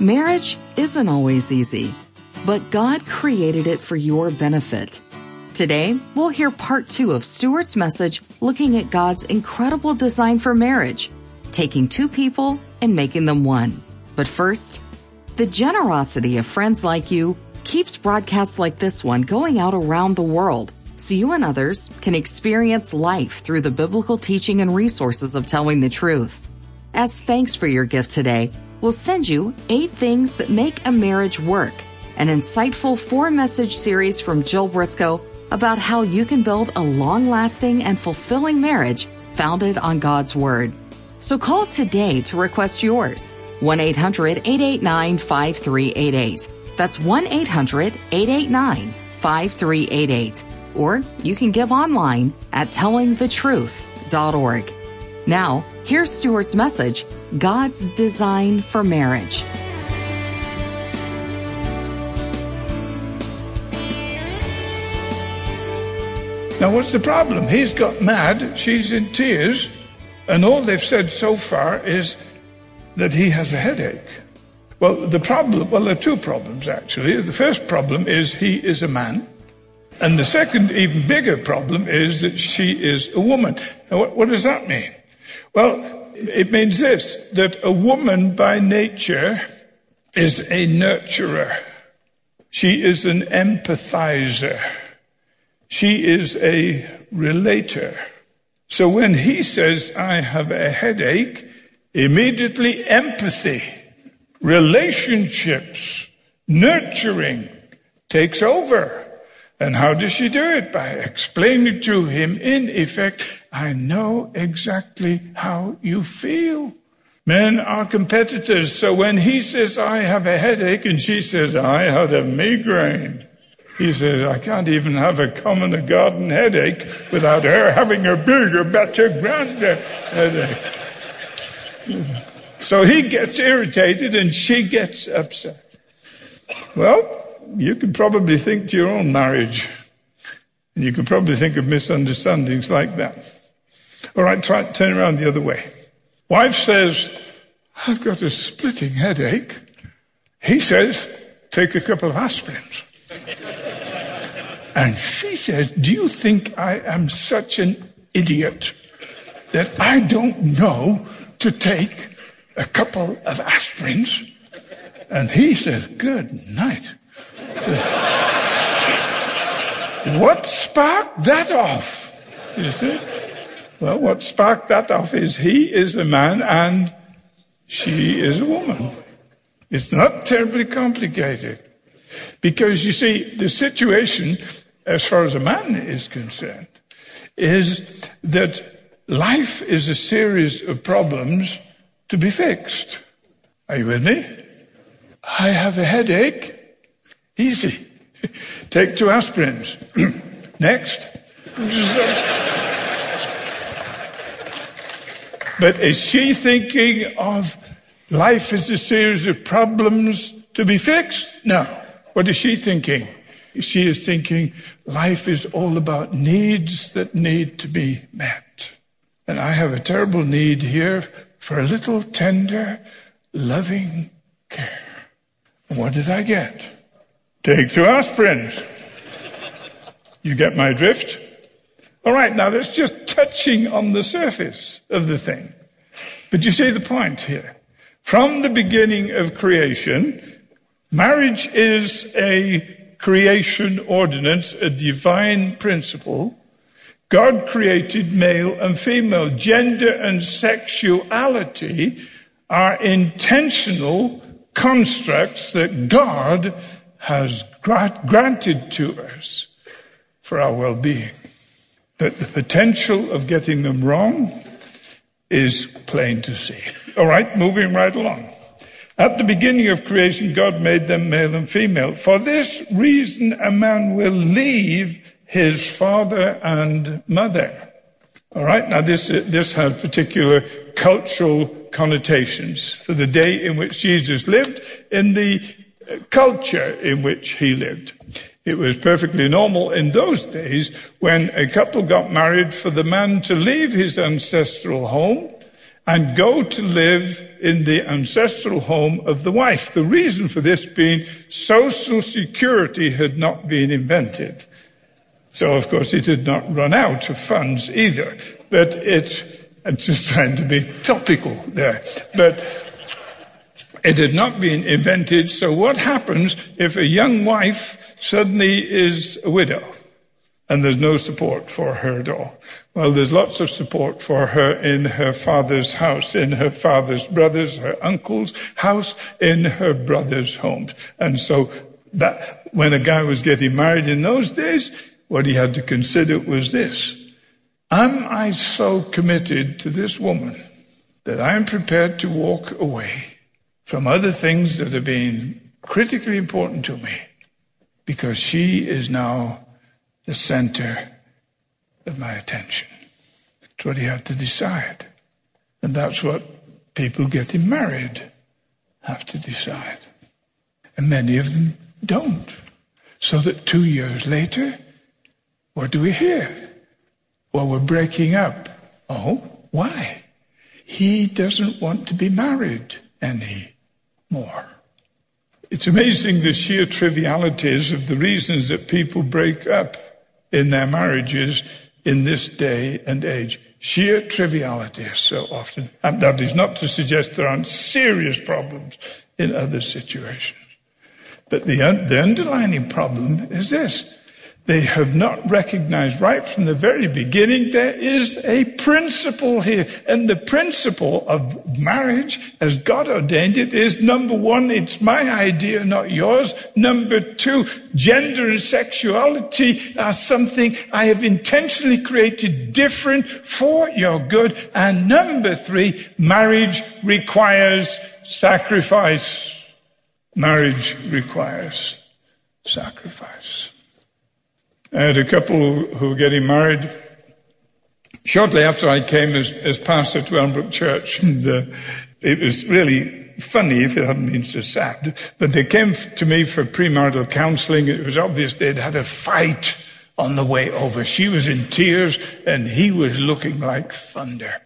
Marriage isn't always easy, but God created it for your benefit. Today, we'll hear part two of Stuart's message looking at God's incredible design for marriage, taking two people and making them one. But first, the generosity of friends like you keeps broadcasts like this one going out around the world so you and others can experience life through the biblical teaching and resources of telling the truth. As thanks for your gift today, we'll send you eight things that make a marriage work, an insightful four message series from Jill Briscoe about how you can build a long lasting and fulfilling marriage founded on God's Word. So call today to request yours. 1 800 889 5388. That's 1 800 889 5388. Or you can give online at tellingthetruth.org. Now, here's Stuart's message God's design for marriage. Now, what's the problem? He's got mad, she's in tears, and all they've said so far is that he has a headache. Well, the problem, well, there are two problems actually. The first problem is he is a man. And the second, even bigger problem is that she is a woman. Now, what, what does that mean? Well, it means this, that a woman by nature is a nurturer. She is an empathizer. She is a relator. So when he says, I have a headache, immediately empathy, relationships, nurturing takes over. And how does she do it? By explaining to him, in effect, I know exactly how you feel. Men are competitors, so when he says, I have a headache, and she says, I had a migraine, he says, I can't even have a common garden headache without her having a bigger, better, grander headache. So he gets irritated and she gets upset. Well, you could probably think to your own marriage. And you could probably think of misunderstandings like that. All right, try turn around the other way. Wife says, I've got a splitting headache. He says, take a couple of aspirins. and she says, do you think I am such an idiot that I don't know to take a couple of aspirins? And he says, good night. what sparked that off? You see? Well, what sparked that off is he is a man and she is a woman. It's not terribly complicated. Because you see, the situation, as far as a man is concerned, is that life is a series of problems to be fixed. Are you with me? I have a headache. Easy. Take two aspirins. Next. but is she thinking of life as a series of problems to be fixed? No. What is she thinking? She is thinking life is all about needs that need to be met. And I have a terrible need here for a little tender, loving care. What did I get? Take two aspirins. You get my drift? All right, now that's just touching on the surface of the thing. But you see the point here. From the beginning of creation, marriage is a creation ordinance, a divine principle. God created male and female. Gender and sexuality are intentional constructs that God has granted to us for our well being. But the potential of getting them wrong is plain to see. All right, moving right along. At the beginning of creation, God made them male and female. For this reason, a man will leave his father and mother. All right, now this, this has particular cultural connotations for the day in which Jesus lived in the culture in which he lived. It was perfectly normal in those days when a couple got married for the man to leave his ancestral home and go to live in the ancestral home of the wife. The reason for this being social security had not been invented. So, of course, it had not run out of funds either. But it, I'm just trying to be topical there. But it had not been invented. So what happens if a young wife suddenly is a widow? and there's no support for her at all. Well, there's lots of support for her in her father's house, in her father's brothers, her uncle's house, in her brother's homes. And so that when a guy was getting married in those days, what he had to consider was this. Am I so committed to this woman that I am prepared to walk away from other things that have been critically important to me because she is now the center of my attention. That's what you have to decide. And that's what people getting married have to decide. And many of them don't. So that two years later, what do we hear? Well, we're breaking up. Oh, why? He doesn't want to be married anymore. It's amazing the sheer trivialities of the reasons that people break up in their marriages in this day and age. Sheer triviality so often. And that is not to suggest there aren't serious problems in other situations. But the, the underlying problem is this. They have not recognized right from the very beginning there is a principle here. And the principle of marriage, as God ordained it, is number one, it's my idea, not yours. Number two, gender and sexuality are something I have intentionally created different for your good. And number three, marriage requires sacrifice. Marriage requires sacrifice. I had a couple who were getting married shortly after I came as, as pastor to Elmbrook Church. And, uh, it was really funny if it hadn't been so sad. But they came to me for premarital counseling. It was obvious they'd had a fight on the way over. She was in tears and he was looking like thunder.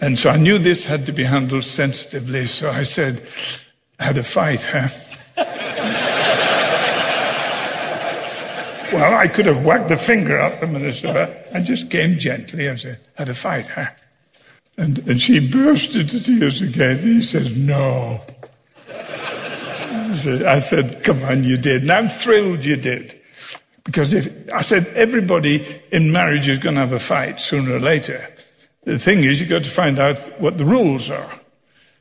And so I knew this had to be handled sensitively. So I said, had a fight, huh? Well, I could have wagged the finger at and I said, I just came gently and said, had a fight, huh? And, and she burst into tears again. He says, no. I said, I said, come on, you did. And I'm thrilled you did. Because if, I said, everybody in marriage is going to have a fight sooner or later. The thing is, you've got to find out what the rules are.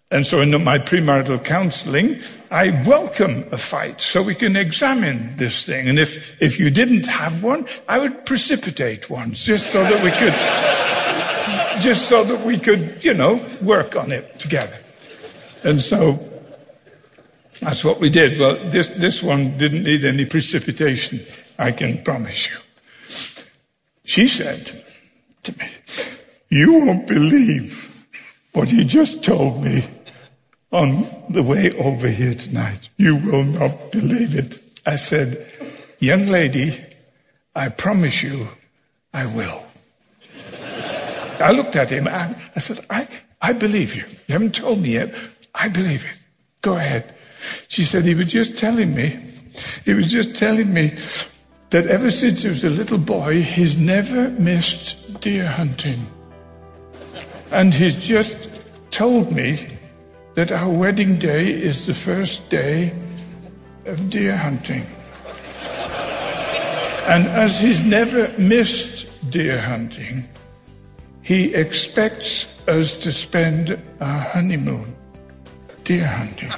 And so in my premarital counseling, I welcome a fight so we can examine this thing. And if, if you didn't have one, I would precipitate one just so that we could, just so that we could, you know, work on it together. And so that's what we did. Well, this, this one didn't need any precipitation, I can promise you. She said to me, you won't believe what he just told me on the way over here tonight. You will not believe it. I said, young lady, I promise you I will. I looked at him. I, I said, I, I believe you. You haven't told me yet. I believe it. Go ahead. She said, he was just telling me, he was just telling me that ever since he was a little boy, he's never missed deer hunting. And he's just told me that our wedding day is the first day of deer hunting. And as he's never missed deer hunting, he expects us to spend our honeymoon deer hunting.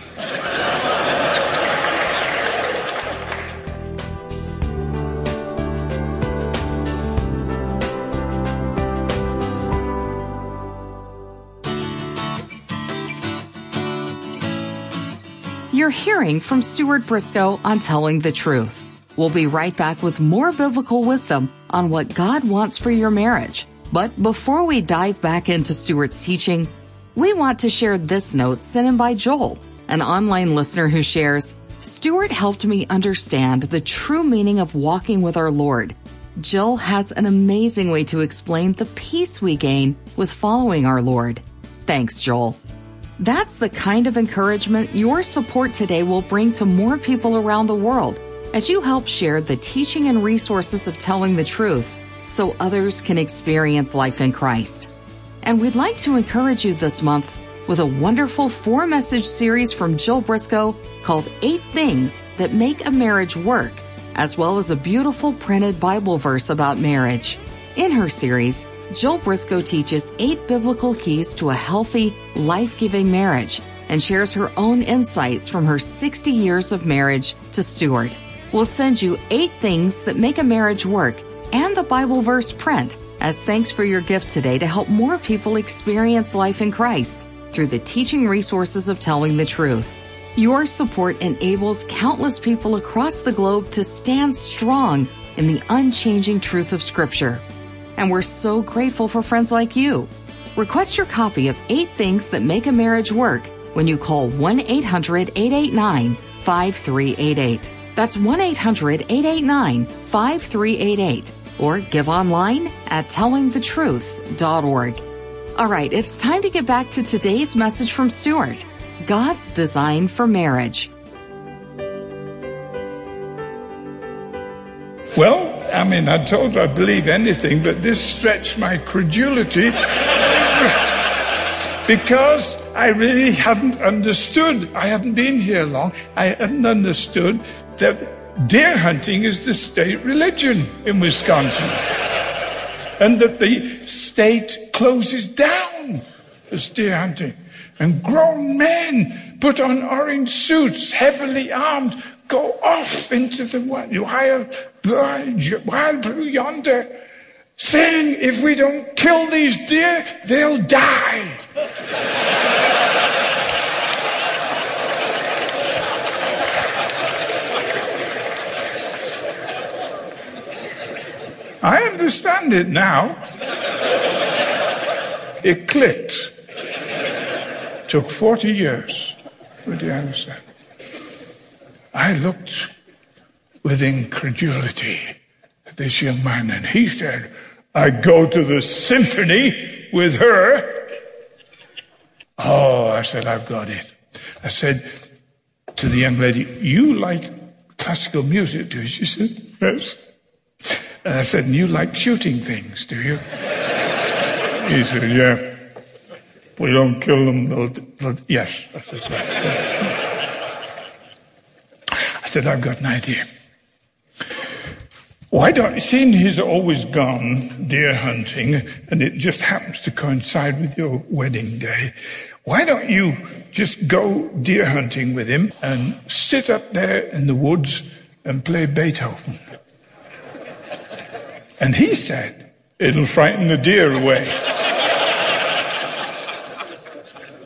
You're hearing from Stuart Briscoe on Telling the Truth. We'll be right back with more biblical wisdom on what God wants for your marriage. But before we dive back into Stuart's teaching, we want to share this note sent in by Joel, an online listener who shares, Stuart helped me understand the true meaning of walking with our Lord. Jill has an amazing way to explain the peace we gain with following our Lord. Thanks, Joel. That's the kind of encouragement your support today will bring to more people around the world as you help share the teaching and resources of telling the truth so others can experience life in Christ. And we'd like to encourage you this month with a wonderful four message series from Jill Briscoe called Eight Things That Make a Marriage Work, as well as a beautiful printed Bible verse about marriage. In her series, Jill Briscoe teaches eight biblical keys to a healthy, life giving marriage and shares her own insights from her 60 years of marriage to Stuart. We'll send you eight things that make a marriage work and the Bible verse print as thanks for your gift today to help more people experience life in Christ through the teaching resources of telling the truth. Your support enables countless people across the globe to stand strong in the unchanging truth of Scripture and we're so grateful for friends like you. Request your copy of 8 Things That Make a Marriage Work when you call 1 800 889 5388. That's 1 800 889 5388. Or give online at tellingthetruth.org. All right, it's time to get back to today's message from Stuart God's Design for Marriage. Well, I mean, I told her I'd believe anything, but this stretched my credulity because I really hadn't understood. I hadn't been here long. I hadn't understood that deer hunting is the state religion in Wisconsin. And that the state closes down as deer hunting. And grown men put on orange suits, heavily armed, go off into the wild, wild blue yonder, saying, if we don't kill these deer, they'll die. I understand it now. It clicked. Took 40 years. Do you understand? I looked with incredulity at this young man and he said, I go to the symphony with her. Oh, I said, I've got it. I said to the young lady, you like classical music, do you? She said, yes. And I said, and you like shooting things, do you? he said, yeah. We don't kill them, they'll, they'll, yes. I said, said, I've got an idea. Why don't, seeing he's always gone deer hunting, and it just happens to coincide with your wedding day, why don't you just go deer hunting with him and sit up there in the woods and play Beethoven? And he said, it'll frighten the deer away.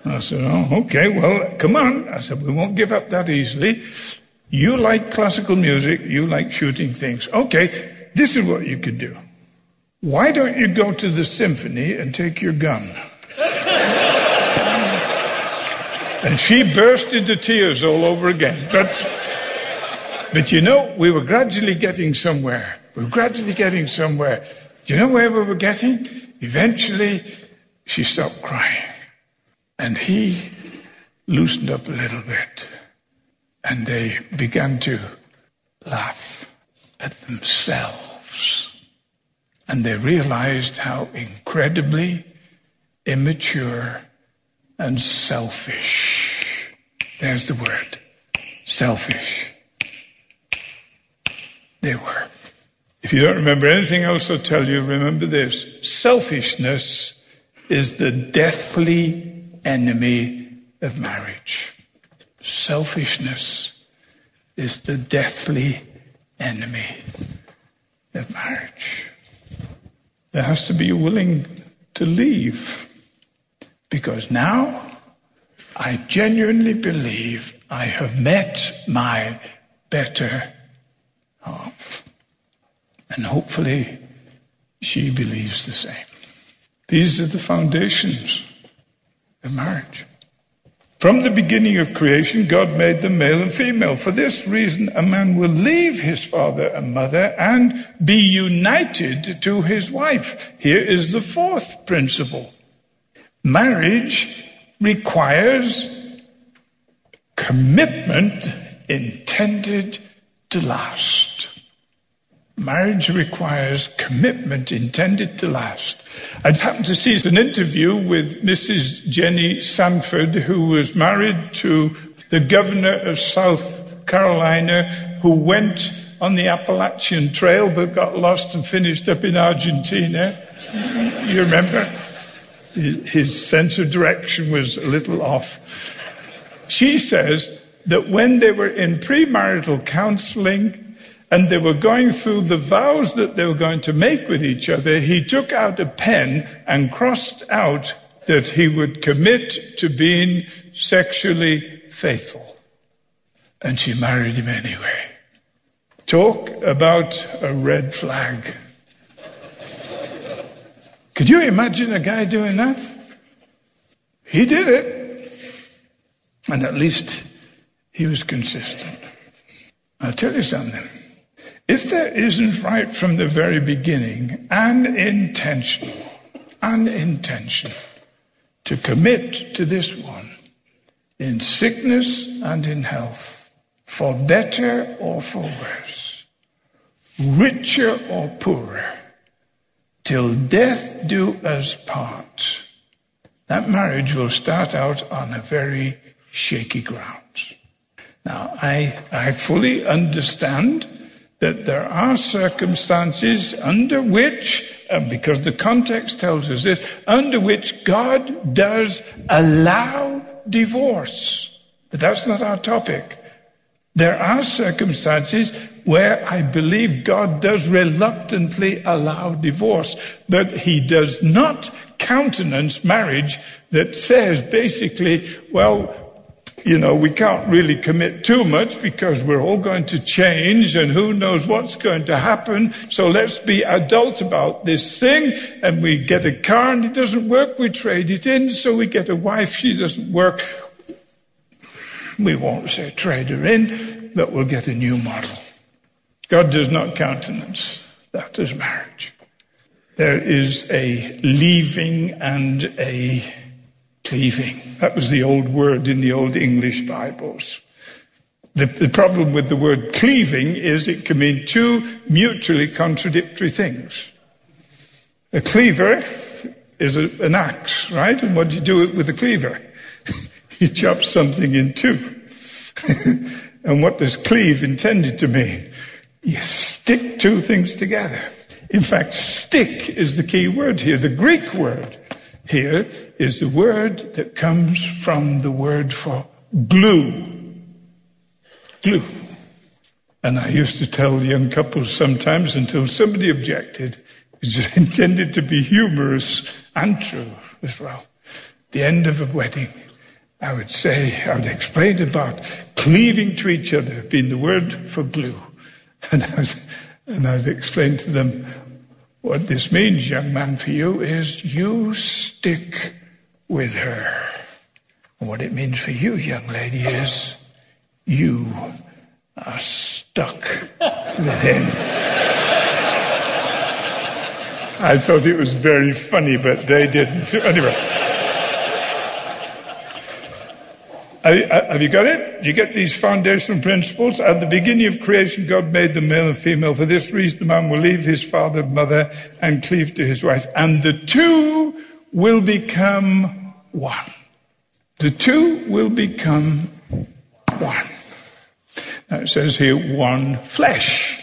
I said, oh, okay, well, come on. I said, we won't give up that easily. You like classical music, you like shooting things. Okay, this is what you could do. Why don't you go to the symphony and take your gun? and she burst into tears all over again. But, but you know, we were gradually getting somewhere. We were gradually getting somewhere. Do you know where we were getting? Eventually, she stopped crying. And he loosened up a little bit. And they began to laugh at themselves. And they realized how incredibly immature and selfish. There's the word. Selfish. They were. If you don't remember anything else I'll tell you, remember this. Selfishness is the deathly enemy of marriage. Selfishness is the deathly enemy of marriage. There has to be willing to leave because now I genuinely believe I have met my better half. And hopefully she believes the same. These are the foundations of marriage. From the beginning of creation, God made them male and female. For this reason, a man will leave his father and mother and be united to his wife. Here is the fourth principle. Marriage requires commitment intended to last. Marriage requires commitment intended to last. I'd happened to see an interview with Mrs. Jenny Sanford, who was married to the governor of South Carolina, who went on the Appalachian Trail but got lost and finished up in Argentina. you remember? His sense of direction was a little off. She says that when they were in premarital counseling, and they were going through the vows that they were going to make with each other, he took out a pen and crossed out that he would commit to being sexually faithful. And she married him anyway. Talk about a red flag. Could you imagine a guy doing that? He did it. And at least he was consistent. I'll tell you something. If there isn't right from the very beginning an intention, an intention to commit to this one in sickness and in health, for better or for worse, richer or poorer, till death do us part, that marriage will start out on a very shaky ground. Now, I, I fully understand that there are circumstances under which, uh, because the context tells us this, under which God does allow divorce. But that's not our topic. There are circumstances where I believe God does reluctantly allow divorce, but he does not countenance marriage that says basically, well, you know, we can't really commit too much because we're all going to change and who knows what's going to happen. So let's be adult about this thing. And we get a car and it doesn't work. We trade it in. So we get a wife. She doesn't work. We won't say trade her in, but we'll get a new model. God does not countenance that as marriage. There is a leaving and a cleaving. That was the old word in the old English Bibles. The, the, problem with the word cleaving is it can mean two mutually contradictory things. A cleaver is a, an axe, right? And what do you do with a cleaver? you chop something in two. and what does cleave intended to mean? You stick two things together. In fact, stick is the key word here, the Greek word here is the word that comes from the word for glue. Glue. And I used to tell young couples sometimes until somebody objected, it was intended to be humorous and true as well. The end of a wedding, I would say, I would explain about cleaving to each other being the word for glue. And I was, and I'd explain to them what this means, young man, for you is you stick with her. And what it means for you, young lady, is you are stuck with him. I thought it was very funny, but they didn't. Anyway. Have you got it? Do you get these foundational principles? At the beginning of creation, God made them male and female. For this reason, the man will leave his father and mother and cleave to his wife. And the two will become one. The two will become one. Now it says here, one flesh.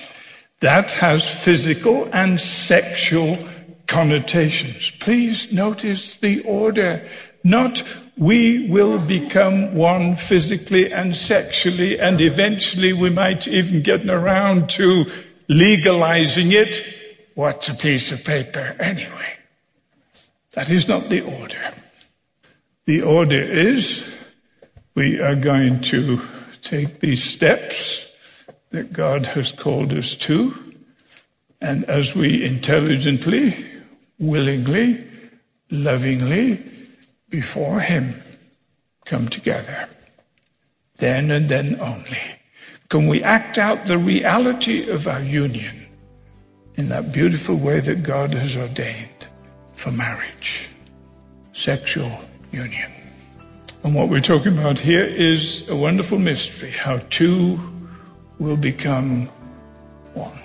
That has physical and sexual connotations. Please notice the order. Not we will become one physically and sexually, and eventually we might even get around to legalizing it. What's a piece of paper anyway? That is not the order. The order is we are going to take these steps that God has called us to, and as we intelligently, willingly, lovingly, before Him come together. Then and then only can we act out the reality of our union in that beautiful way that God has ordained for marriage, sexual union. And what we're talking about here is a wonderful mystery how two will become one.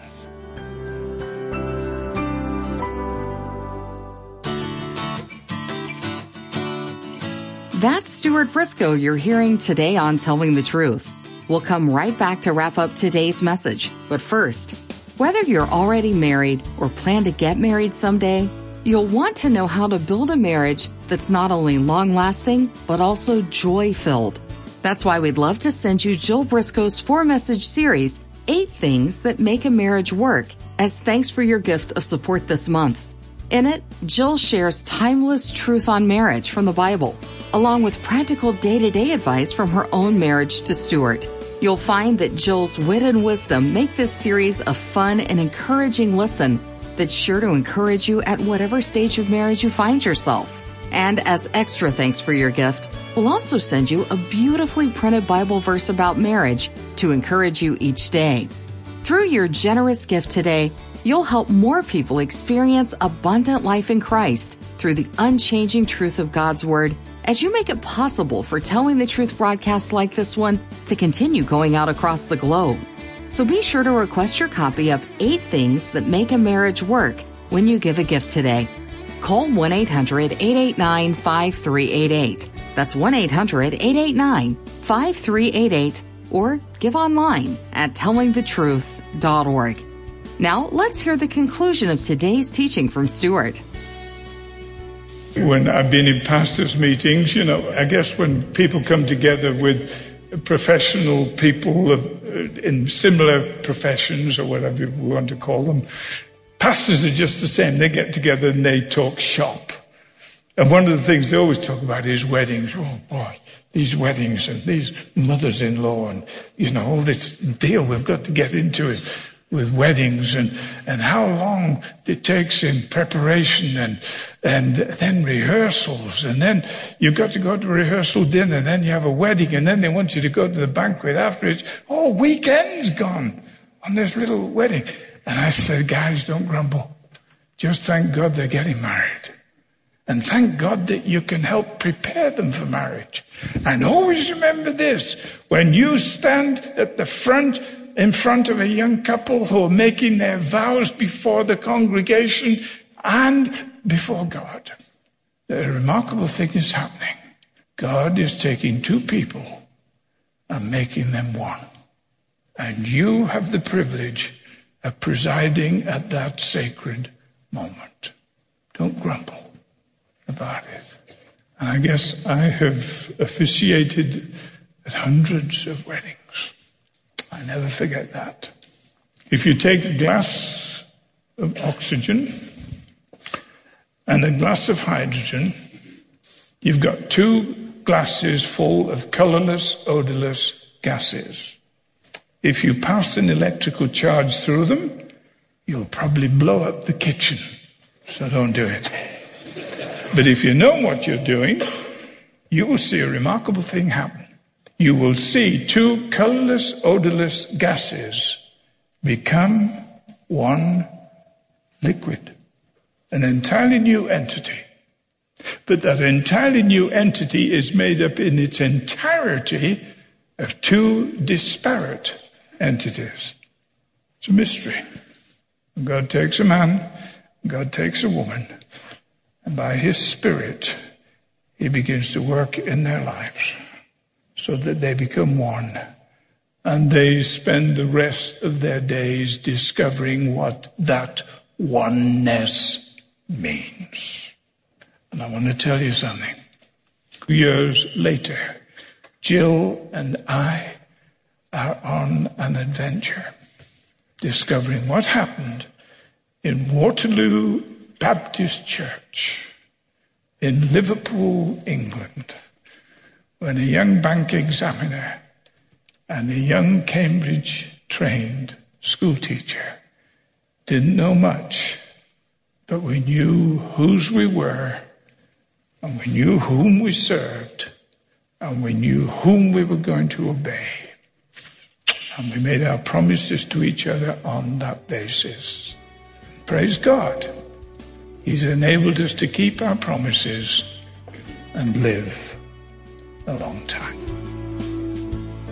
That's Stuart Briscoe you're hearing today on Telling the Truth. We'll come right back to wrap up today's message. But first, whether you're already married or plan to get married someday, you'll want to know how to build a marriage that's not only long lasting, but also joy filled. That's why we'd love to send you Jill Briscoe's four message series, Eight Things That Make a Marriage Work, as thanks for your gift of support this month. In it, Jill shares timeless truth on marriage from the Bible along with practical day to day advice from her own marriage to Stuart. You'll find that Jill's wit and wisdom make this series a fun and encouraging listen that's sure to encourage you at whatever stage of marriage you find yourself. And as extra thanks for your gift, we'll also send you a beautifully printed Bible verse about marriage to encourage you each day. Through your generous gift today, you'll help more people experience abundant life in Christ through the unchanging truth of God's Word as you make it possible for Telling the Truth broadcasts like this one to continue going out across the globe. So be sure to request your copy of Eight Things That Make a Marriage Work when you give a gift today. Call 1 800 889 5388. That's 1 800 889 5388 or give online at tellingthetruth.org. Now, let's hear the conclusion of today's teaching from Stuart. When I've been in pastors' meetings, you know, I guess when people come together with professional people of, uh, in similar professions or whatever we want to call them, pastors are just the same. They get together and they talk shop. And one of the things they always talk about is weddings. Oh boy, these weddings and these mothers-in-law and, you know, all this deal we've got to get into is with weddings and, and how long it takes in preparation and, and then rehearsals. And then you've got to go to rehearsal dinner and then you have a wedding and then they want you to go to the banquet afterwards. Oh, weekend's gone on this little wedding. And I said, guys, don't grumble. Just thank God they're getting married. And thank God that you can help prepare them for marriage. And always remember this, when you stand at the front in front of a young couple who are making their vows before the congregation and before God. A remarkable thing is happening. God is taking two people and making them one. And you have the privilege of presiding at that sacred moment. Don't grumble about it. And I guess I have officiated at hundreds of weddings. I never forget that. If you take a glass of oxygen and a glass of hydrogen, you've got two glasses full of colorless, odorless gases. If you pass an electrical charge through them, you'll probably blow up the kitchen. So don't do it. But if you know what you're doing, you will see a remarkable thing happen you will see two colorless, odorless gases become one liquid, an entirely new entity. But that entirely new entity is made up in its entirety of two disparate entities. It's a mystery. God takes a man, God takes a woman, and by His Spirit, He begins to work in their lives so that they become one. And they spend the rest of their days discovering what that oneness means. And I want to tell you something. Years later, Jill and I are on an adventure discovering what happened in Waterloo Baptist Church in Liverpool, England when a young bank examiner and a young Cambridge trained schoolteacher didn't know much, but we knew whose we were and we knew whom we served and we knew whom we were going to obey. And we made our promises to each other on that basis. Praise God. He's enabled us to keep our promises and live a long time.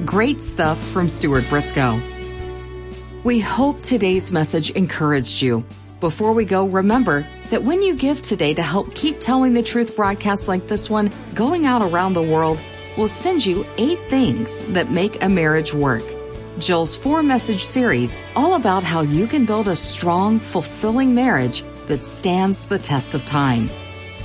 Great stuff from Stuart Briscoe. We hope today's message encouraged you. Before we go, remember that when you give today to help keep telling the truth broadcasts like this one going out around the world, we'll send you eight things that make a marriage work. Jill's four message series, all about how you can build a strong, fulfilling marriage that stands the test of time.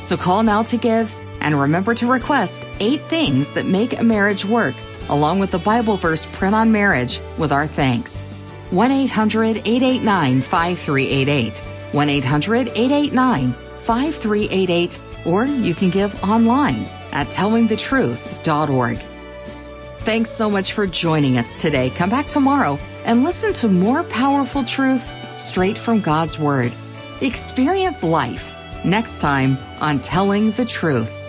So call now to give and remember to request eight things that make a marriage work, along with the Bible verse print on marriage with our thanks. 1 800 889 5388. 1 800 889 5388. Or you can give online at tellingthetruth.org. Thanks so much for joining us today. Come back tomorrow and listen to more powerful truth straight from God's Word. Experience life next time on Telling the Truth.